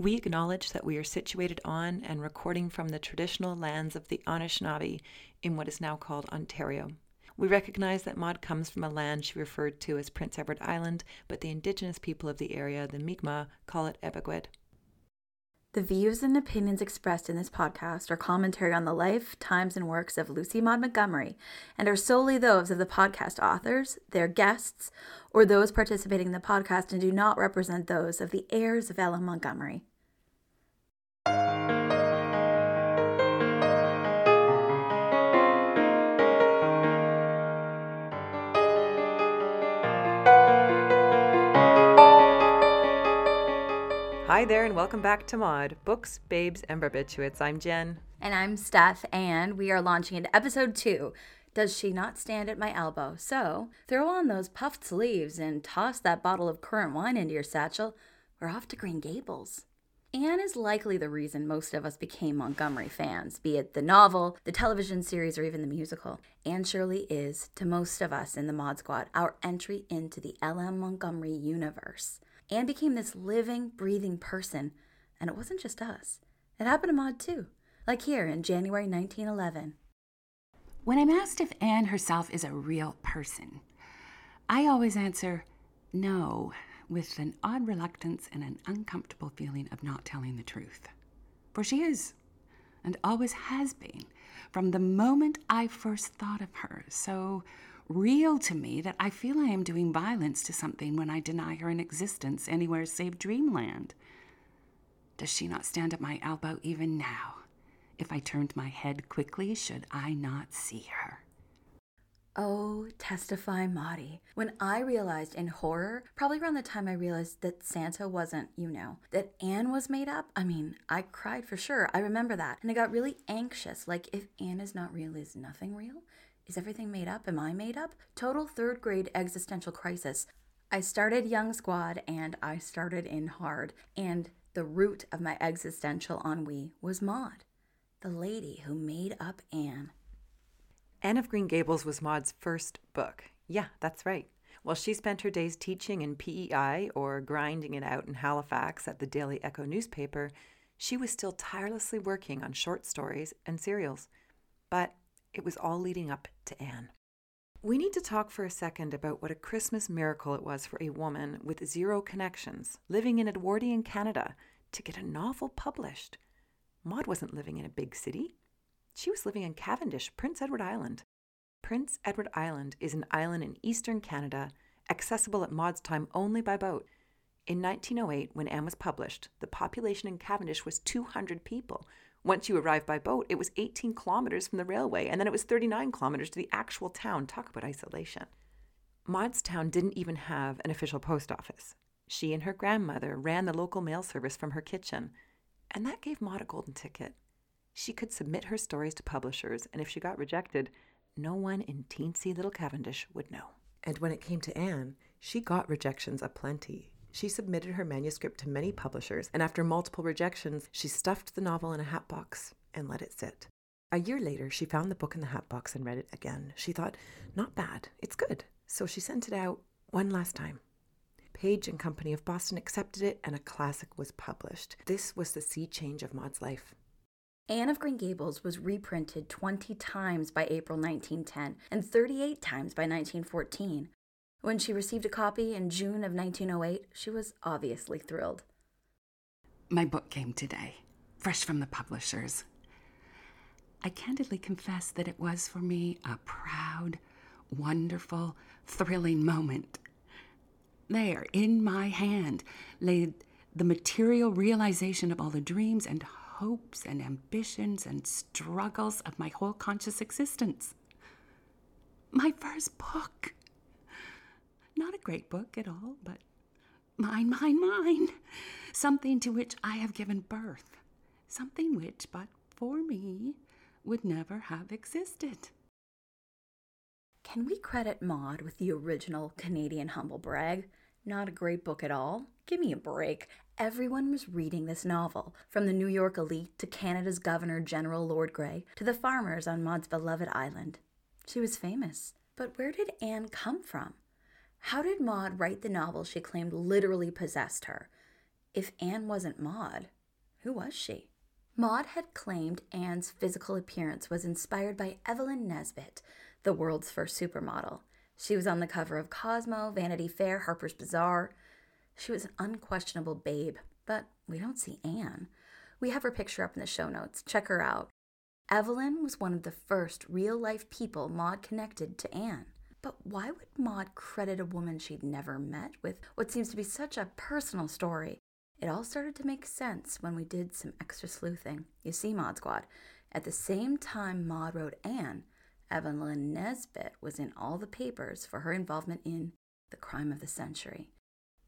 We acknowledge that we are situated on and recording from the traditional lands of the Anishinaabe in what is now called Ontario. We recognize that Maud comes from a land she referred to as Prince Edward Island, but the indigenous people of the area, the Mi'kmaq, call it Ebikwed. The views and opinions expressed in this podcast are commentary on the life, times, and works of Lucy Maud Montgomery and are solely those of the podcast authors, their guests, or those participating in the podcast and do not represent those of the heirs of L.M. Montgomery. Hi there, and welcome back to Maud Books, Babes, and Barbiturates. I'm Jen. And I'm Steph, and we are launching into episode two. Does she not stand at my elbow? So throw on those puffed sleeves and toss that bottle of currant wine into your satchel. We're off to Green Gables. Anne is likely the reason most of us became Montgomery fans, be it the novel, the television series, or even the musical. Anne Shirley is, to most of us in the Mod Squad, our entry into the L.M. Montgomery universe. Anne became this living, breathing person. And it wasn't just us, it happened to Maud too, like here in January 1911. When I'm asked if Anne herself is a real person, I always answer no, with an odd reluctance and an uncomfortable feeling of not telling the truth. For she is, and always has been, from the moment I first thought of her. So real to me that I feel I am doing violence to something when I deny her an existence anywhere save dreamland. Does she not stand at my elbow even now? If I turned my head quickly, should I not see her? Oh, testify, Maudie. When I realized in horror, probably around the time I realized that Santa wasn't, you know, that Anne was made up, I mean, I cried for sure. I remember that. And I got really anxious. Like, if Anne is not real, is nothing real? Is everything made up? Am I made up? Total third grade existential crisis. I started Young Squad and I started in hard. And the root of my existential ennui was Maud, the lady who made up Anne. Anne of Green Gables was Maud's first book. Yeah, that's right. While she spent her days teaching in PEI or grinding it out in Halifax at the Daily Echo newspaper, she was still tirelessly working on short stories and serials. But it was all leading up to Anne. We need to talk for a second about what a Christmas miracle it was for a woman with zero connections, living in Edwardian Canada, to get a novel published. Maud wasn't living in a big city. She was living in Cavendish, Prince Edward Island. Prince Edward Island is an island in eastern Canada, accessible at Maud's time only by boat. In 1908, when Anne was published, the population in Cavendish was 200 people, once you arrived by boat, it was 18 kilometers from the railway, and then it was 39 kilometers to the actual town. Talk about isolation. Maud's town didn't even have an official post office. She and her grandmother ran the local mail service from her kitchen, and that gave Maud a golden ticket. She could submit her stories to publishers, and if she got rejected, no one in teensy little Cavendish would know. And when it came to Anne, she got rejections aplenty. She submitted her manuscript to many publishers, and after multiple rejections, she stuffed the novel in a hat box and let it sit. A year later, she found the book in the hat box and read it again. She thought, not bad, it's good. So she sent it out one last time. Page and Company of Boston accepted it, and a classic was published. This was the sea change of Maud's life. Anne of Green Gables was reprinted 20 times by April 1910 and 38 times by 1914. When she received a copy in June of 1908, she was obviously thrilled. My book came today, fresh from the publishers. I candidly confess that it was for me a proud, wonderful, thrilling moment. There, in my hand, lay the material realization of all the dreams and hopes and ambitions and struggles of my whole conscious existence. My first book. Not a great book at all, but mine, mine, mine. Something to which I have given birth. Something which, but for me, would never have existed. Can we credit Maud with the original Canadian humble brag? Not a great book at all? Give me a break. Everyone was reading this novel, from the New York elite to Canada's Governor General Lord Grey to the farmers on Maud's beloved island. She was famous. But where did Anne come from? How did Maud write the novel she claimed literally possessed her? If Anne wasn't Maud, who was she? Maud had claimed Anne's physical appearance was inspired by Evelyn Nesbit, the world's first supermodel. She was on the cover of Cosmo, Vanity Fair, Harper's Bazaar. She was an unquestionable babe, but we don't see Anne. We have her picture up in the show notes. Check her out. Evelyn was one of the first real life people Maud connected to Anne. But why would Maud credit a woman she'd never met with what seems to be such a personal story? It all started to make sense when we did some extra sleuthing. You see, Mod Squad, at the same time Maud wrote Anne, Evelyn Nesbit was in all the papers for her involvement in the crime of the century.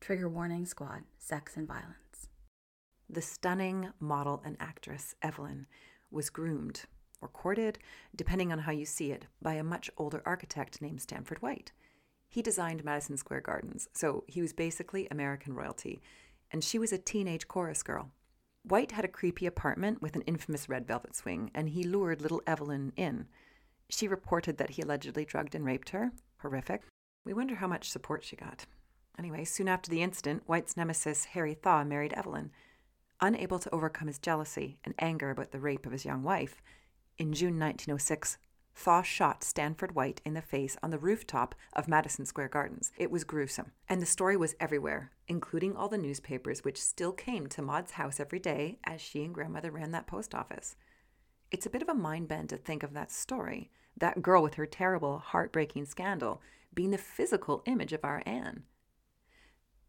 Trigger warning squad, sex and violence. The stunning model and actress, Evelyn, was groomed or courted, depending on how you see it, by a much older architect named Stanford White. He designed Madison Square Gardens, so he was basically American royalty, and she was a teenage chorus girl. White had a creepy apartment with an infamous red velvet swing, and he lured little Evelyn in. She reported that he allegedly drugged and raped her. Horrific. We wonder how much support she got. Anyway, soon after the incident, White's nemesis, Harry Thaw, married Evelyn. Unable to overcome his jealousy and anger about the rape of his young wife, in June 1906, Thaw shot Stanford White in the face on the rooftop of Madison Square Gardens. It was gruesome, and the story was everywhere, including all the newspapers, which still came to Maud's house every day as she and grandmother ran that post office. It's a bit of a mind bend to think of that story, that girl with her terrible, heartbreaking scandal, being the physical image of our Anne.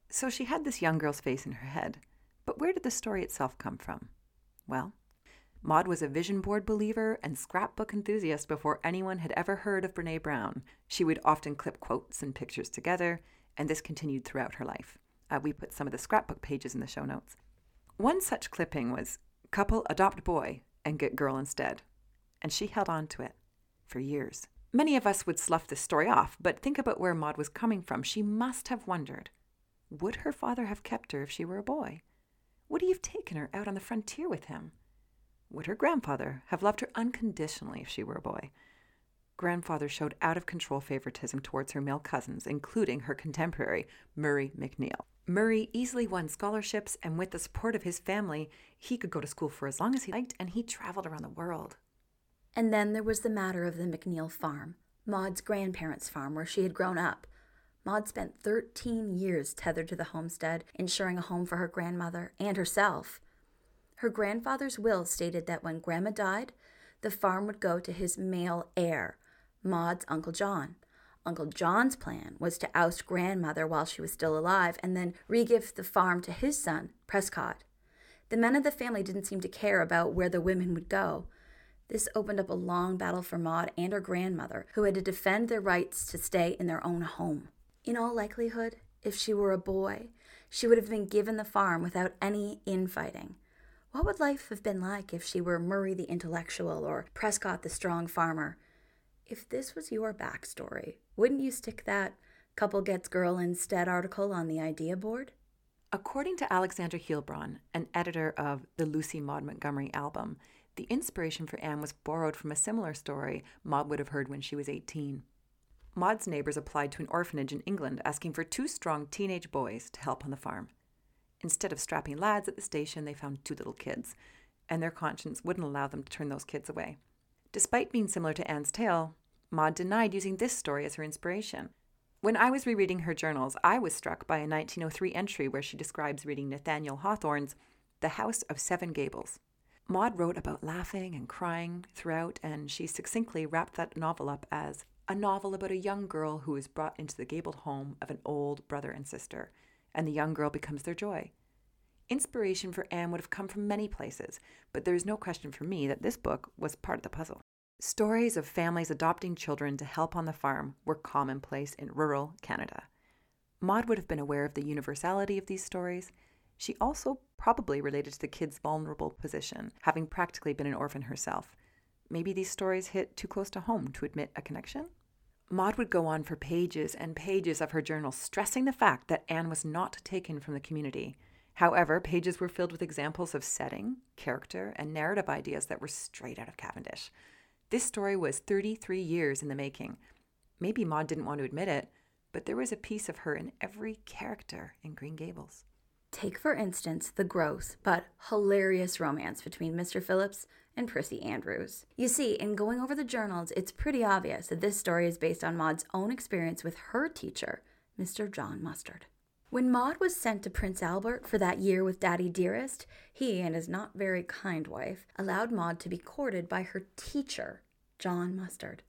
So she had this young girl's face in her head, but where did the story itself come from? Well, Maud was a vision board believer and scrapbook enthusiast before anyone had ever heard of Brene Brown. She would often clip quotes and pictures together, and this continued throughout her life. Uh, we put some of the scrapbook pages in the show notes. One such clipping was Couple adopt boy and get girl instead. And she held on to it for years. Many of us would slough this story off, but think about where Maud was coming from. She must have wondered would her father have kept her if she were a boy? Would he have taken her out on the frontier with him? Would her grandfather have loved her unconditionally if she were a boy? Grandfather showed out of control favoritism towards her male cousins, including her contemporary, Murray McNeil. Murray easily won scholarships, and with the support of his family, he could go to school for as long as he liked, and he traveled around the world. And then there was the matter of the McNeil farm, Maud's grandparents' farm where she had grown up. Maud spent 13 years tethered to the homestead, ensuring a home for her grandmother and herself. Her grandfather's will stated that when Grandma died, the farm would go to his male heir, Maud's Uncle John. Uncle John's plan was to oust grandmother while she was still alive and then regift the farm to his son, Prescott. The men of the family didn't seem to care about where the women would go. This opened up a long battle for Maud and her grandmother, who had to defend their rights to stay in their own home. In all likelihood, if she were a boy, she would have been given the farm without any infighting. What would life have been like if she were Murray the intellectual or Prescott the strong farmer? If this was your backstory, wouldn't you stick that couple gets girl instead article on the idea board? According to Alexandra Heilbron, an editor of the Lucy Maud Montgomery album, the inspiration for Anne was borrowed from a similar story Maud would have heard when she was 18. Maud's neighbors applied to an orphanage in England asking for two strong teenage boys to help on the farm. Instead of strapping lads at the station, they found two little kids, and their conscience wouldn't allow them to turn those kids away. Despite being similar to Anne's tale, Maud denied using this story as her inspiration. When I was rereading her journals, I was struck by a 1903 entry where she describes reading Nathaniel Hawthorne's The House of Seven Gables. Maud wrote about laughing and crying throughout, and she succinctly wrapped that novel up as a novel about a young girl who is brought into the gabled home of an old brother and sister and the young girl becomes their joy. Inspiration for Anne would have come from many places, but there is no question for me that this book was part of the puzzle. Stories of families adopting children to help on the farm were commonplace in rural Canada. Maud would have been aware of the universality of these stories. She also probably related to the kid's vulnerable position, having practically been an orphan herself. Maybe these stories hit too close to home to admit a connection? Maud would go on for pages and pages of her journal, stressing the fact that Anne was not taken from the community. However, pages were filled with examples of setting, character, and narrative ideas that were straight out of Cavendish. This story was 33 years in the making. Maybe Maud didn't want to admit it, but there was a piece of her in every character in Green Gables. Take, for instance, the gross but hilarious romance between Mr. Phillips and Prissy Andrews. You see, in going over the journals, it's pretty obvious that this story is based on Maud's own experience with her teacher, Mr. John Mustard. When Maud was sent to Prince Albert for that year with Daddy Dearest, he and his not very kind wife allowed Maud to be courted by her teacher, John Mustard.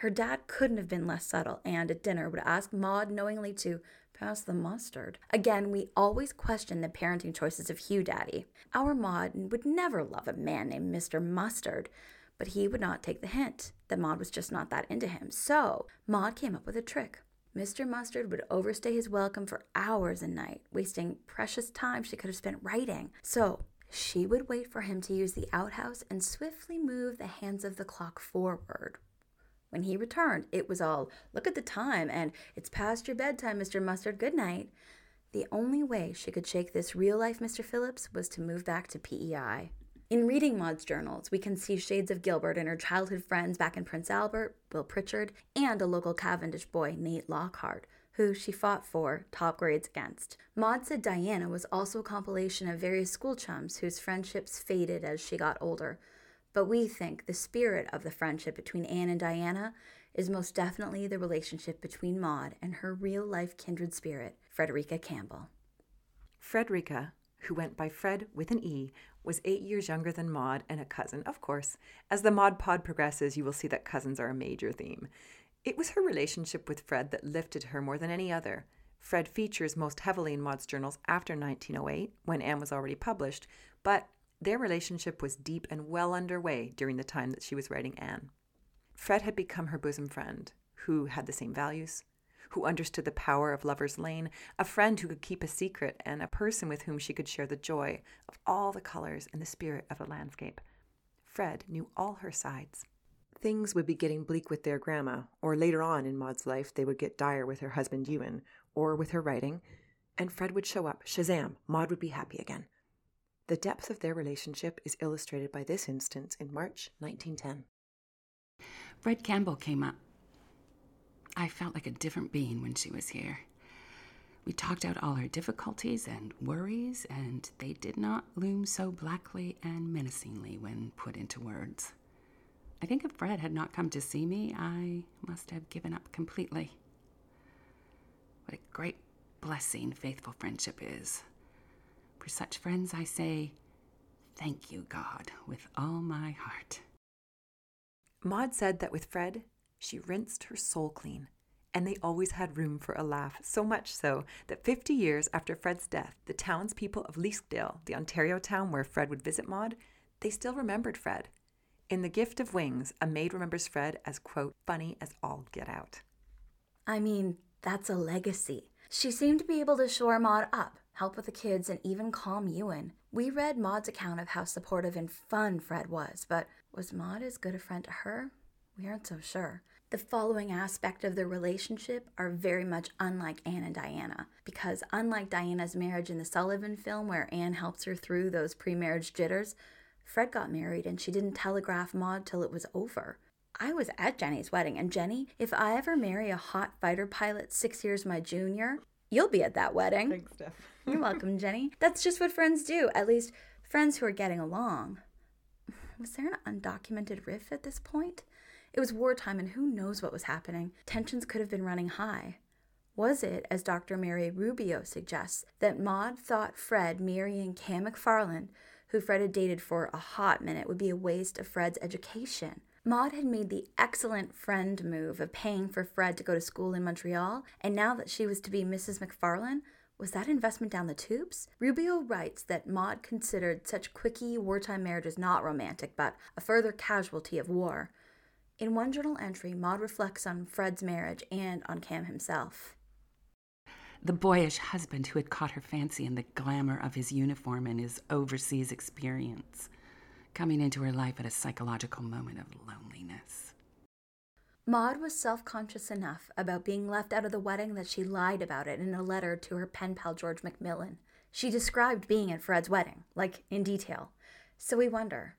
Her dad couldn't have been less subtle, and at dinner would ask Maud knowingly to pass the mustard. Again, we always question the parenting choices of Hugh Daddy. Our Maud would never love a man named Mr. Mustard, but he would not take the hint that Maud was just not that into him. So Maud came up with a trick. Mr. Mustard would overstay his welcome for hours a night, wasting precious time she could have spent writing. So she would wait for him to use the outhouse and swiftly move the hands of the clock forward. When he returned, it was all, look at the time, and it's past your bedtime, Mr. Mustard, good night. The only way she could shake this real life Mr. Phillips was to move back to PEI. In reading Maud's journals, we can see shades of Gilbert and her childhood friends back in Prince Albert, Will Pritchard, and a local Cavendish boy, Nate Lockhart, who she fought for top grades against. Maud said Diana was also a compilation of various school chums whose friendships faded as she got older. But we think the spirit of the friendship between Anne and Diana is most definitely the relationship between Maud and her real life kindred spirit, Frederica Campbell. Frederica, who went by Fred with an E, was eight years younger than Maud and a cousin, of course. As the Maud pod progresses, you will see that cousins are a major theme. It was her relationship with Fred that lifted her more than any other. Fred features most heavily in Maud's journals after 1908, when Anne was already published, but their relationship was deep and well underway during the time that she was writing Anne. Fred had become her bosom friend, who had the same values, who understood the power of Lover's Lane, a friend who could keep a secret, and a person with whom she could share the joy of all the colors and the spirit of a landscape. Fred knew all her sides. Things would be getting bleak with their grandma, or later on in Maud's life, they would get dire with her husband Ewan, or with her writing, and Fred would show up. Shazam! Maud would be happy again. The depth of their relationship is illustrated by this instance in March 1910. Fred Campbell came up I felt like a different being when she was here. We talked out all our difficulties and worries, and they did not loom so blackly and menacingly when put into words. I think if Fred had not come to see me, I must have given up completely. What a great blessing faithful friendship is. For such friends, I say, Thank you, God, with all my heart. Maud said that with Fred, she rinsed her soul clean, and they always had room for a laugh, so much so that 50 years after Fred's death, the townspeople of Leaskdale, the Ontario town where Fred would visit Maud, they still remembered Fred. In The Gift of Wings, a maid remembers Fred as, quote, funny as all get out. I mean, that's a legacy. She seemed to be able to shore Maud up, help with the kids, and even calm Ewan. We read Maud's account of how supportive and fun Fred was, but was Maud as good a friend to her? We aren't so sure. The following aspect of their relationship are very much unlike Anne and Diana, because unlike Diana's marriage in the Sullivan film, where Anne helps her through those pre marriage jitters, Fred got married and she didn't telegraph Maud till it was over. I was at Jenny's wedding, and Jenny, if I ever marry a hot fighter pilot six years my junior, you'll be at that wedding. Thanks, Steph. You're welcome, Jenny. That's just what friends do, at least friends who are getting along. Was there an undocumented riff at this point? It was wartime, and who knows what was happening. Tensions could have been running high. Was it, as Dr. Mary Rubio suggests, that Maud thought Fred marrying Cam McFarland, who Fred had dated for a hot minute, would be a waste of Fred's education? Maud had made the excellent friend move of paying for Fred to go to school in Montreal, and now that she was to be Mrs. McFarland, was that investment down the tubes? Rubio writes that Maud considered such quickie wartime marriages not romantic, but a further casualty of war. In one journal entry, Maud reflects on Fred's marriage and on Cam himself. The boyish husband who had caught her fancy in the glamour of his uniform and his overseas experience, coming into her life at a psychological moment of loneliness. Maud was self conscious enough about being left out of the wedding that she lied about it in a letter to her pen pal George Macmillan. She described being at Fred's wedding, like in detail. So we wonder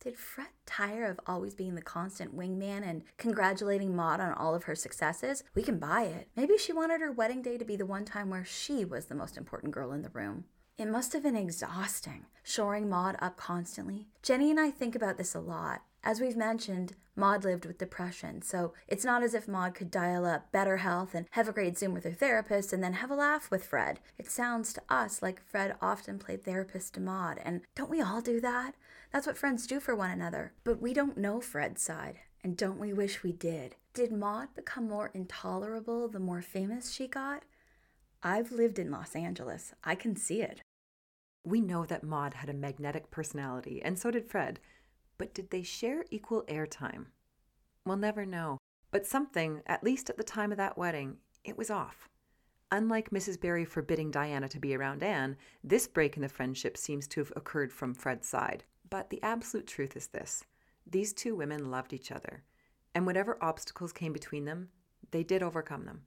Did Fred tire of always being the constant wingman and congratulating Maud on all of her successes? We can buy it. Maybe she wanted her wedding day to be the one time where she was the most important girl in the room. It must have been exhausting, shoring Maud up constantly. Jenny and I think about this a lot. As we've mentioned, Maud lived with depression, so it's not as if Maud could dial up better health and have a great Zoom with her therapist and then have a laugh with Fred. It sounds to us like Fred often played therapist to Maud, and don't we all do that? That's what friends do for one another. But we don't know Fred's side, and don't we wish we did? Did Maud become more intolerable the more famous she got? I've lived in Los Angeles. I can see it. We know that Maud had a magnetic personality, and so did Fred. But did they share equal airtime? We'll never know. But something, at least at the time of that wedding, it was off. Unlike Mrs. Barry forbidding Diana to be around Anne, this break in the friendship seems to have occurred from Fred's side. But the absolute truth is this these two women loved each other, and whatever obstacles came between them, they did overcome them.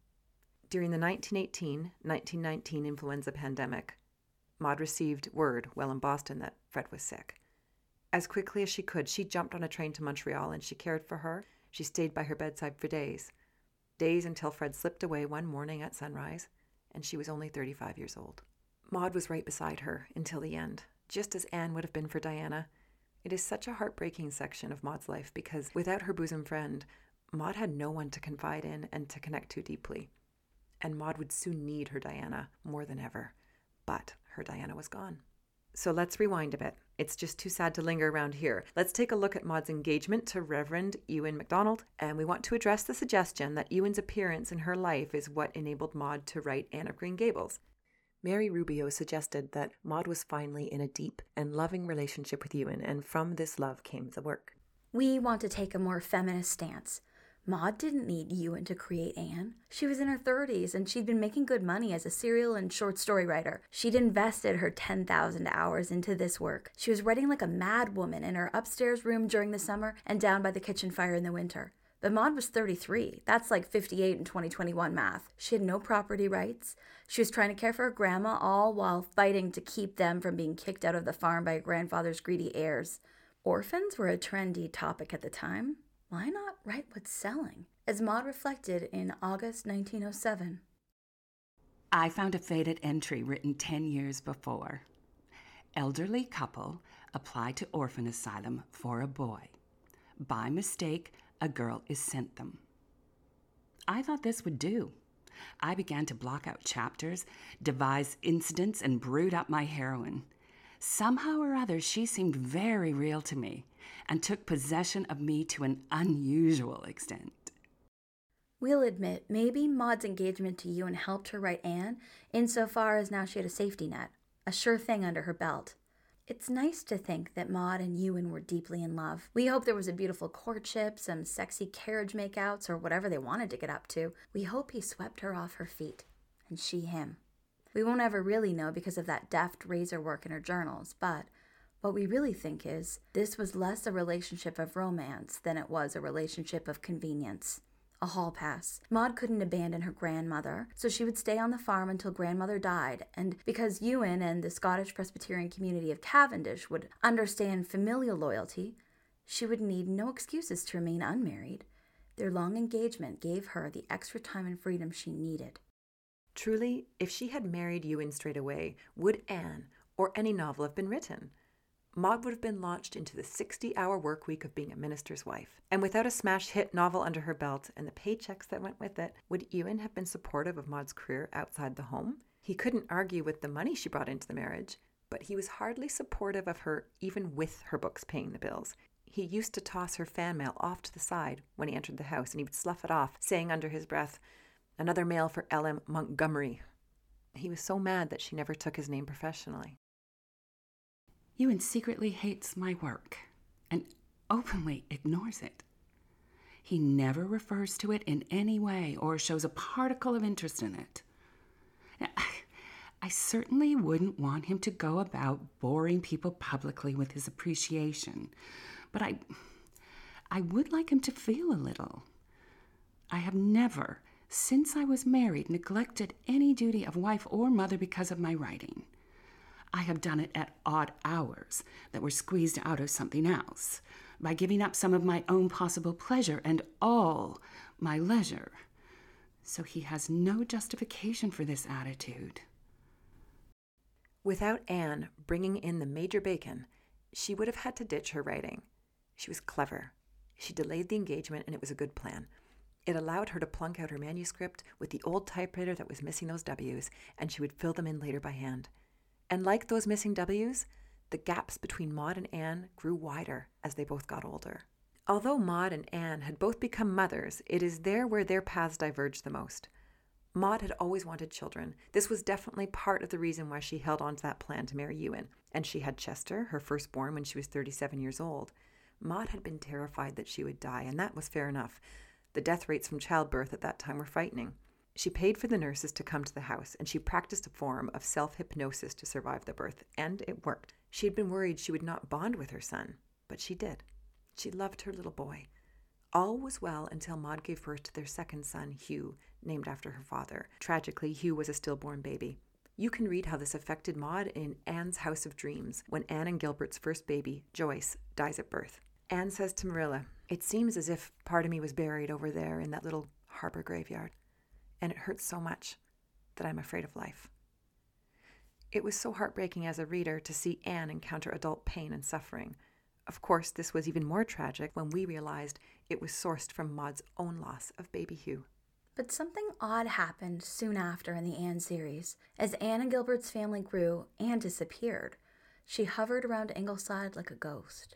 During the 1918 1919 influenza pandemic, Maud received word while in Boston that Fred was sick. As quickly as she could, she jumped on a train to Montreal and she cared for her. She stayed by her bedside for days. Days until Fred slipped away one morning at sunrise, and she was only 35 years old. Maud was right beside her until the end, just as Anne would have been for Diana. It is such a heartbreaking section of Maud's life because without her bosom friend, Maud had no one to confide in and to connect to deeply. And Maud would soon need her Diana more than ever. But her Diana was gone. So let's rewind a bit. It's just too sad to linger around here. Let's take a look at Maud's engagement to Reverend Ewan MacDonald, and we want to address the suggestion that Ewan's appearance in her life is what enabled Maud to write Anne of Green Gables. Mary Rubio suggested that Maud was finally in a deep and loving relationship with Ewan, and from this love came the work. We want to take a more feminist stance. Maud didn't need Ewan to create Anne. She was in her 30s and she'd been making good money as a serial and short story writer. She'd invested her 10,000 hours into this work. She was writing like a mad woman in her upstairs room during the summer and down by the kitchen fire in the winter. But Maud was 33. That's like 58 in 2021 math. She had no property rights. She was trying to care for her grandma, all while fighting to keep them from being kicked out of the farm by her grandfather's greedy heirs. Orphans were a trendy topic at the time why not write what's selling? As Maud reflected in August 1907. I found a faded entry written 10 years before. Elderly couple apply to orphan asylum for a boy. By mistake, a girl is sent them. I thought this would do. I began to block out chapters, devise incidents, and brood up my heroine. Somehow or other, she seemed very real to me and took possession of me to an unusual extent. We'll admit, maybe Maud's engagement to Ewan helped her write Anne, insofar as now she had a safety net, a sure thing under her belt. It's nice to think that Maud and Ewan were deeply in love. We hope there was a beautiful courtship, some sexy carriage makeouts, or whatever they wanted to get up to. We hope he swept her off her feet, and she him. We won't ever really know because of that deft razor work in her journals, but what we really think is this was less a relationship of romance than it was a relationship of convenience. A hall pass. Maud couldn't abandon her grandmother, so she would stay on the farm until grandmother died, and because Ewan and the Scottish Presbyterian community of Cavendish would understand familial loyalty, she would need no excuses to remain unmarried. Their long engagement gave her the extra time and freedom she needed. Truly, if she had married Ewan straight away, would Anne or any novel have been written? Maud would have been launched into the 60 hour work week of being a minister's wife. And without a smash hit novel under her belt and the paychecks that went with it, would Ewan have been supportive of Maud's career outside the home? He couldn't argue with the money she brought into the marriage, but he was hardly supportive of her even with her books paying the bills. He used to toss her fan mail off to the side when he entered the house, and he would slough it off, saying under his breath, Another mail for L.M. Montgomery. He was so mad that she never took his name professionally. Ewan secretly hates my work and openly ignores it. He never refers to it in any way or shows a particle of interest in it. I, I certainly wouldn't want him to go about boring people publicly with his appreciation, but I, I would like him to feel a little. I have never, since I was married, neglected any duty of wife or mother because of my writing. I have done it at odd hours that were squeezed out of something else, by giving up some of my own possible pleasure and all my leisure. So he has no justification for this attitude. Without Anne bringing in the major bacon, she would have had to ditch her writing. She was clever. She delayed the engagement, and it was a good plan. It allowed her to plunk out her manuscript with the old typewriter that was missing those W's, and she would fill them in later by hand. And like those missing W's, the gaps between Maud and Anne grew wider as they both got older. Although Maud and Anne had both become mothers, it is there where their paths diverged the most. Maud had always wanted children. This was definitely part of the reason why she held on to that plan to marry Ewan. And she had Chester, her firstborn, when she was 37 years old. Maud had been terrified that she would die, and that was fair enough. The death rates from childbirth at that time were frightening. She paid for the nurses to come to the house, and she practiced a form of self hypnosis to survive the birth, and it worked. She had been worried she would not bond with her son, but she did. She loved her little boy. All was well until Maud gave birth to their second son, Hugh, named after her father. Tragically, Hugh was a stillborn baby. You can read how this affected Maud in Anne's House of Dreams when Anne and Gilbert's first baby, Joyce, dies at birth. Anne says to Marilla, It seems as if part of me was buried over there in that little harbor graveyard, and it hurts so much that I'm afraid of life. It was so heartbreaking as a reader to see Anne encounter adult pain and suffering. Of course, this was even more tragic when we realized it was sourced from Maud's own loss of baby Hugh. But something odd happened soon after in the Anne series. As Anne and Gilbert's family grew, Anne disappeared. She hovered around Ingleside like a ghost.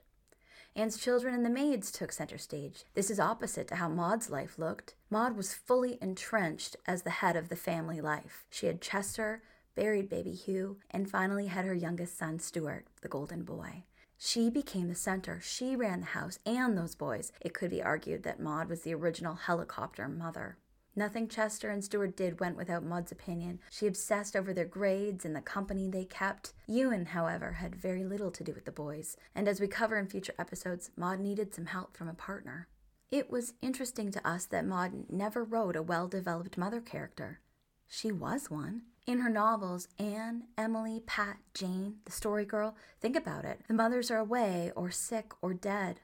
Anne's children and the maids took center stage. This is opposite to how Maud's life looked. Maud was fully entrenched as the head of the family life. She had Chester, buried baby Hugh, and finally had her youngest son, Stuart, the golden boy. She became the center. She ran the house and those boys. It could be argued that Maud was the original helicopter mother. Nothing Chester and Stuart did went without Maud's opinion. She obsessed over their grades and the company they kept. Ewan, however, had very little to do with the boys, and as we cover in future episodes, Maud needed some help from a partner. It was interesting to us that Maud never wrote a well developed mother character. She was one. In her novels, Anne, Emily, Pat, Jane, the story girl, think about it. The mothers are away or sick or dead.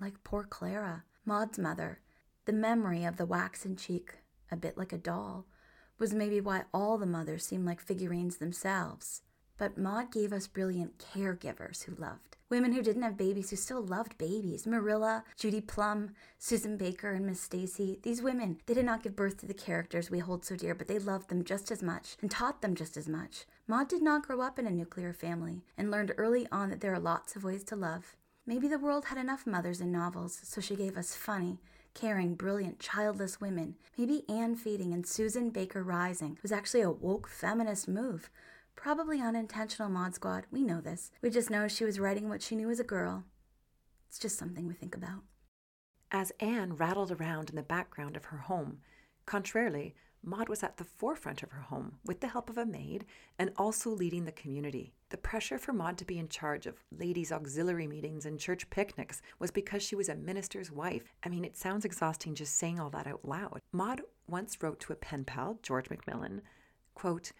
Like poor Clara, Maud's mother. The memory of the waxen cheek, a bit like a doll, was maybe why all the mothers seemed like figurines themselves. But Maud gave us brilliant caregivers who loved. Women who didn't have babies who still loved babies. Marilla, Judy Plum, Susan Baker, and Miss Stacy. These women, they did not give birth to the characters we hold so dear, but they loved them just as much and taught them just as much. Maud did not grow up in a nuclear family and learned early on that there are lots of ways to love. Maybe the world had enough mothers in novels, so she gave us funny, caring, brilliant, childless women. Maybe Anne Feeding and Susan Baker Rising was actually a woke feminist move. Probably unintentional, Mod Squad. We know this. We just know she was writing what she knew as a girl. It's just something we think about. As Anne rattled around in the background of her home, contrarily, Maud was at the forefront of her home with the help of a maid and also leading the community. The pressure for Maud to be in charge of ladies' auxiliary meetings and church picnics was because she was a minister's wife. I mean, it sounds exhausting just saying all that out loud. Maud once wrote to a pen pal, George Macmillan, quote,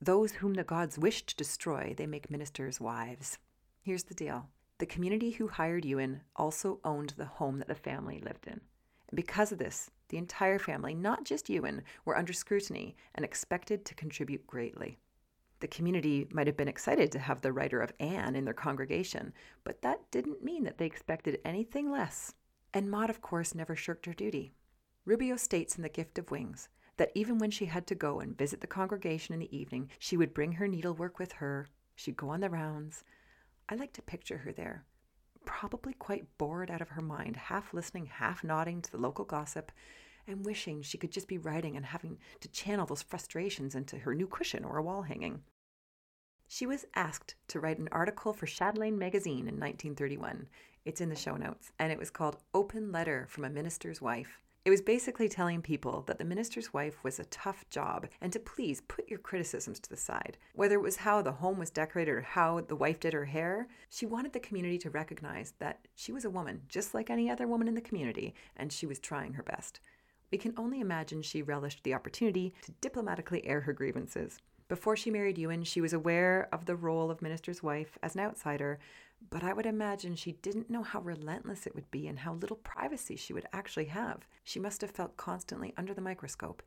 Those whom the gods wish to destroy, they make ministers' wives. Here's the deal. The community who hired Ewan also owned the home that the family lived in. And because of this, the entire family, not just Ewan, were under scrutiny and expected to contribute greatly. The community might have been excited to have the writer of Anne in their congregation, but that didn't mean that they expected anything less. And Maud, of course, never shirked her duty. Rubio states in The Gift of Wings that even when she had to go and visit the congregation in the evening, she would bring her needlework with her. She'd go on the rounds. I like to picture her there, probably quite bored out of her mind, half listening, half nodding to the local gossip, and wishing she could just be writing and having to channel those frustrations into her new cushion or a wall hanging. She was asked to write an article for Chatelaine magazine in 1931. It's in the show notes, and it was called Open Letter from a Minister's Wife. It was basically telling people that the minister's wife was a tough job and to please put your criticisms to the side. Whether it was how the home was decorated or how the wife did her hair, she wanted the community to recognize that she was a woman, just like any other woman in the community, and she was trying her best. We can only imagine she relished the opportunity to diplomatically air her grievances. Before she married Ewan, she was aware of the role of minister's wife as an outsider, but I would imagine she didn't know how relentless it would be and how little privacy she would actually have. She must have felt constantly under the microscope.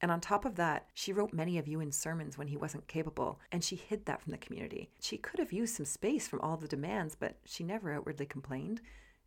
And on top of that, she wrote many of Ewan's sermons when he wasn't capable, and she hid that from the community. She could have used some space from all the demands, but she never outwardly complained,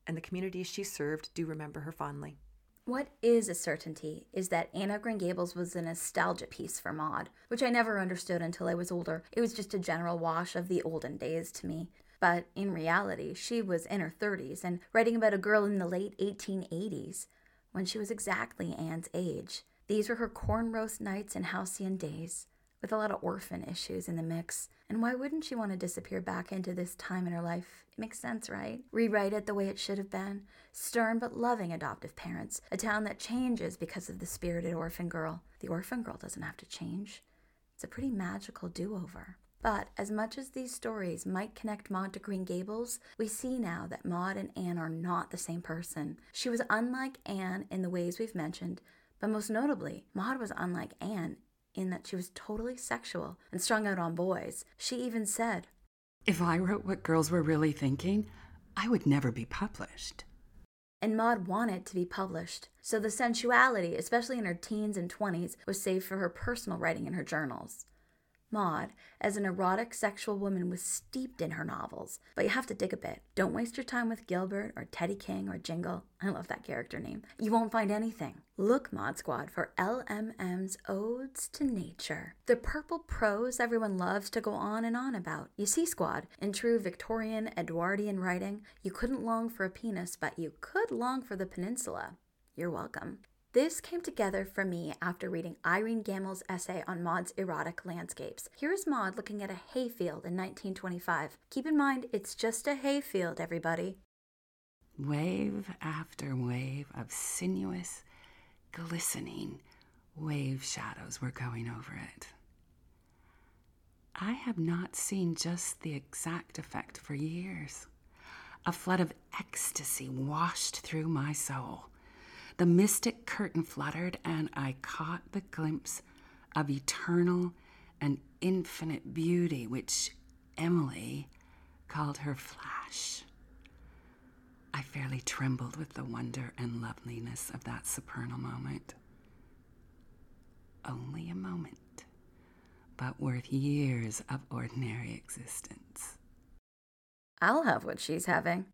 and the communities she served do remember her fondly. What is a certainty is that Anne of Green Gables was a nostalgia piece for Maud, which I never understood until I was older. It was just a general wash of the olden days to me. But in reality, she was in her 30s and writing about a girl in the late 1880s, when she was exactly Anne's age. These were her corn roast nights and halcyon days, with a lot of orphan issues in the mix. And why wouldn't she want to disappear back into this time in her life? It makes sense, right? Rewrite it the way it should have been. Stern but loving adoptive parents. A town that changes because of the spirited orphan girl. The orphan girl doesn't have to change. It's a pretty magical do over. But as much as these stories might connect Maud to Green Gables, we see now that Maud and Anne are not the same person. She was unlike Anne in the ways we've mentioned, but most notably, Maud was unlike Anne in that she was totally sexual and strung out on boys. She even said, If I wrote what girls were really thinking, I would never be published. And Maud wanted to be published, so the sensuality, especially in her teens and 20s, was saved for her personal writing in her journals. Maud, as an erotic sexual woman, was steeped in her novels, but you have to dig a bit. Don't waste your time with Gilbert or Teddy King or Jingle. I love that character name. You won't find anything. Look, Mod Squad, for LMM's Odes to Nature. The purple prose everyone loves to go on and on about. You see, Squad, in true Victorian Edwardian writing, you couldn't long for a penis, but you could long for the peninsula. You're welcome. This came together for me after reading Irene Gammel's essay on Maud's erotic landscapes. Here's Maud looking at a hayfield in 1925. Keep in mind, it's just a hayfield, everybody. Wave after wave of sinuous, glistening wave shadows were going over it. I have not seen just the exact effect for years. A flood of ecstasy washed through my soul. The mystic curtain fluttered, and I caught the glimpse of eternal and infinite beauty, which Emily called her flash. I fairly trembled with the wonder and loveliness of that supernal moment. Only a moment, but worth years of ordinary existence. I'll have what she's having.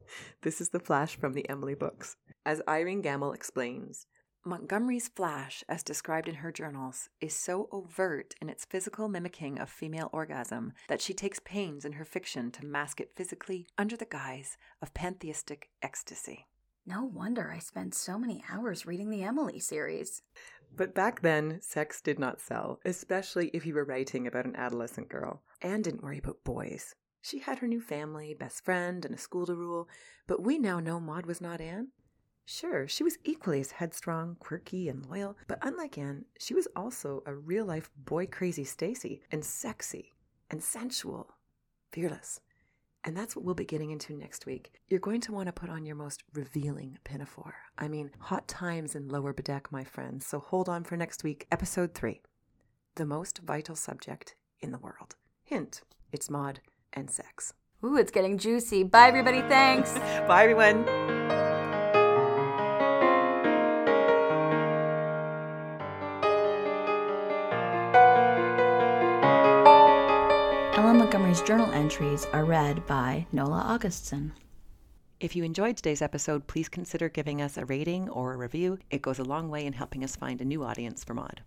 This is the flash from the Emily books. As Irene Gammel explains, Montgomery's flash, as described in her journals, is so overt in its physical mimicking of female orgasm that she takes pains in her fiction to mask it physically under the guise of pantheistic ecstasy. No wonder I spent so many hours reading the Emily series. But back then, sex did not sell, especially if you were writing about an adolescent girl. Anne didn't worry about boys. She had her new family, best friend, and a school to rule, but we now know Maud was not Anne. Sure, she was equally as headstrong, quirky, and loyal, but unlike Anne, she was also a real life boy crazy Stacy, and sexy, and sensual, fearless. And that's what we'll be getting into next week. You're going to want to put on your most revealing pinafore. I mean, hot times in Lower Bedeque, my friends. So hold on for next week, episode three The Most Vital Subject in the World. Hint, it's Maud and sex. Ooh, it's getting juicy. Bye, everybody. Thanks. Bye, everyone. Journal entries are read by Nola Augustson. If you enjoyed today's episode, please consider giving us a rating or a review. It goes a long way in helping us find a new audience for Maud.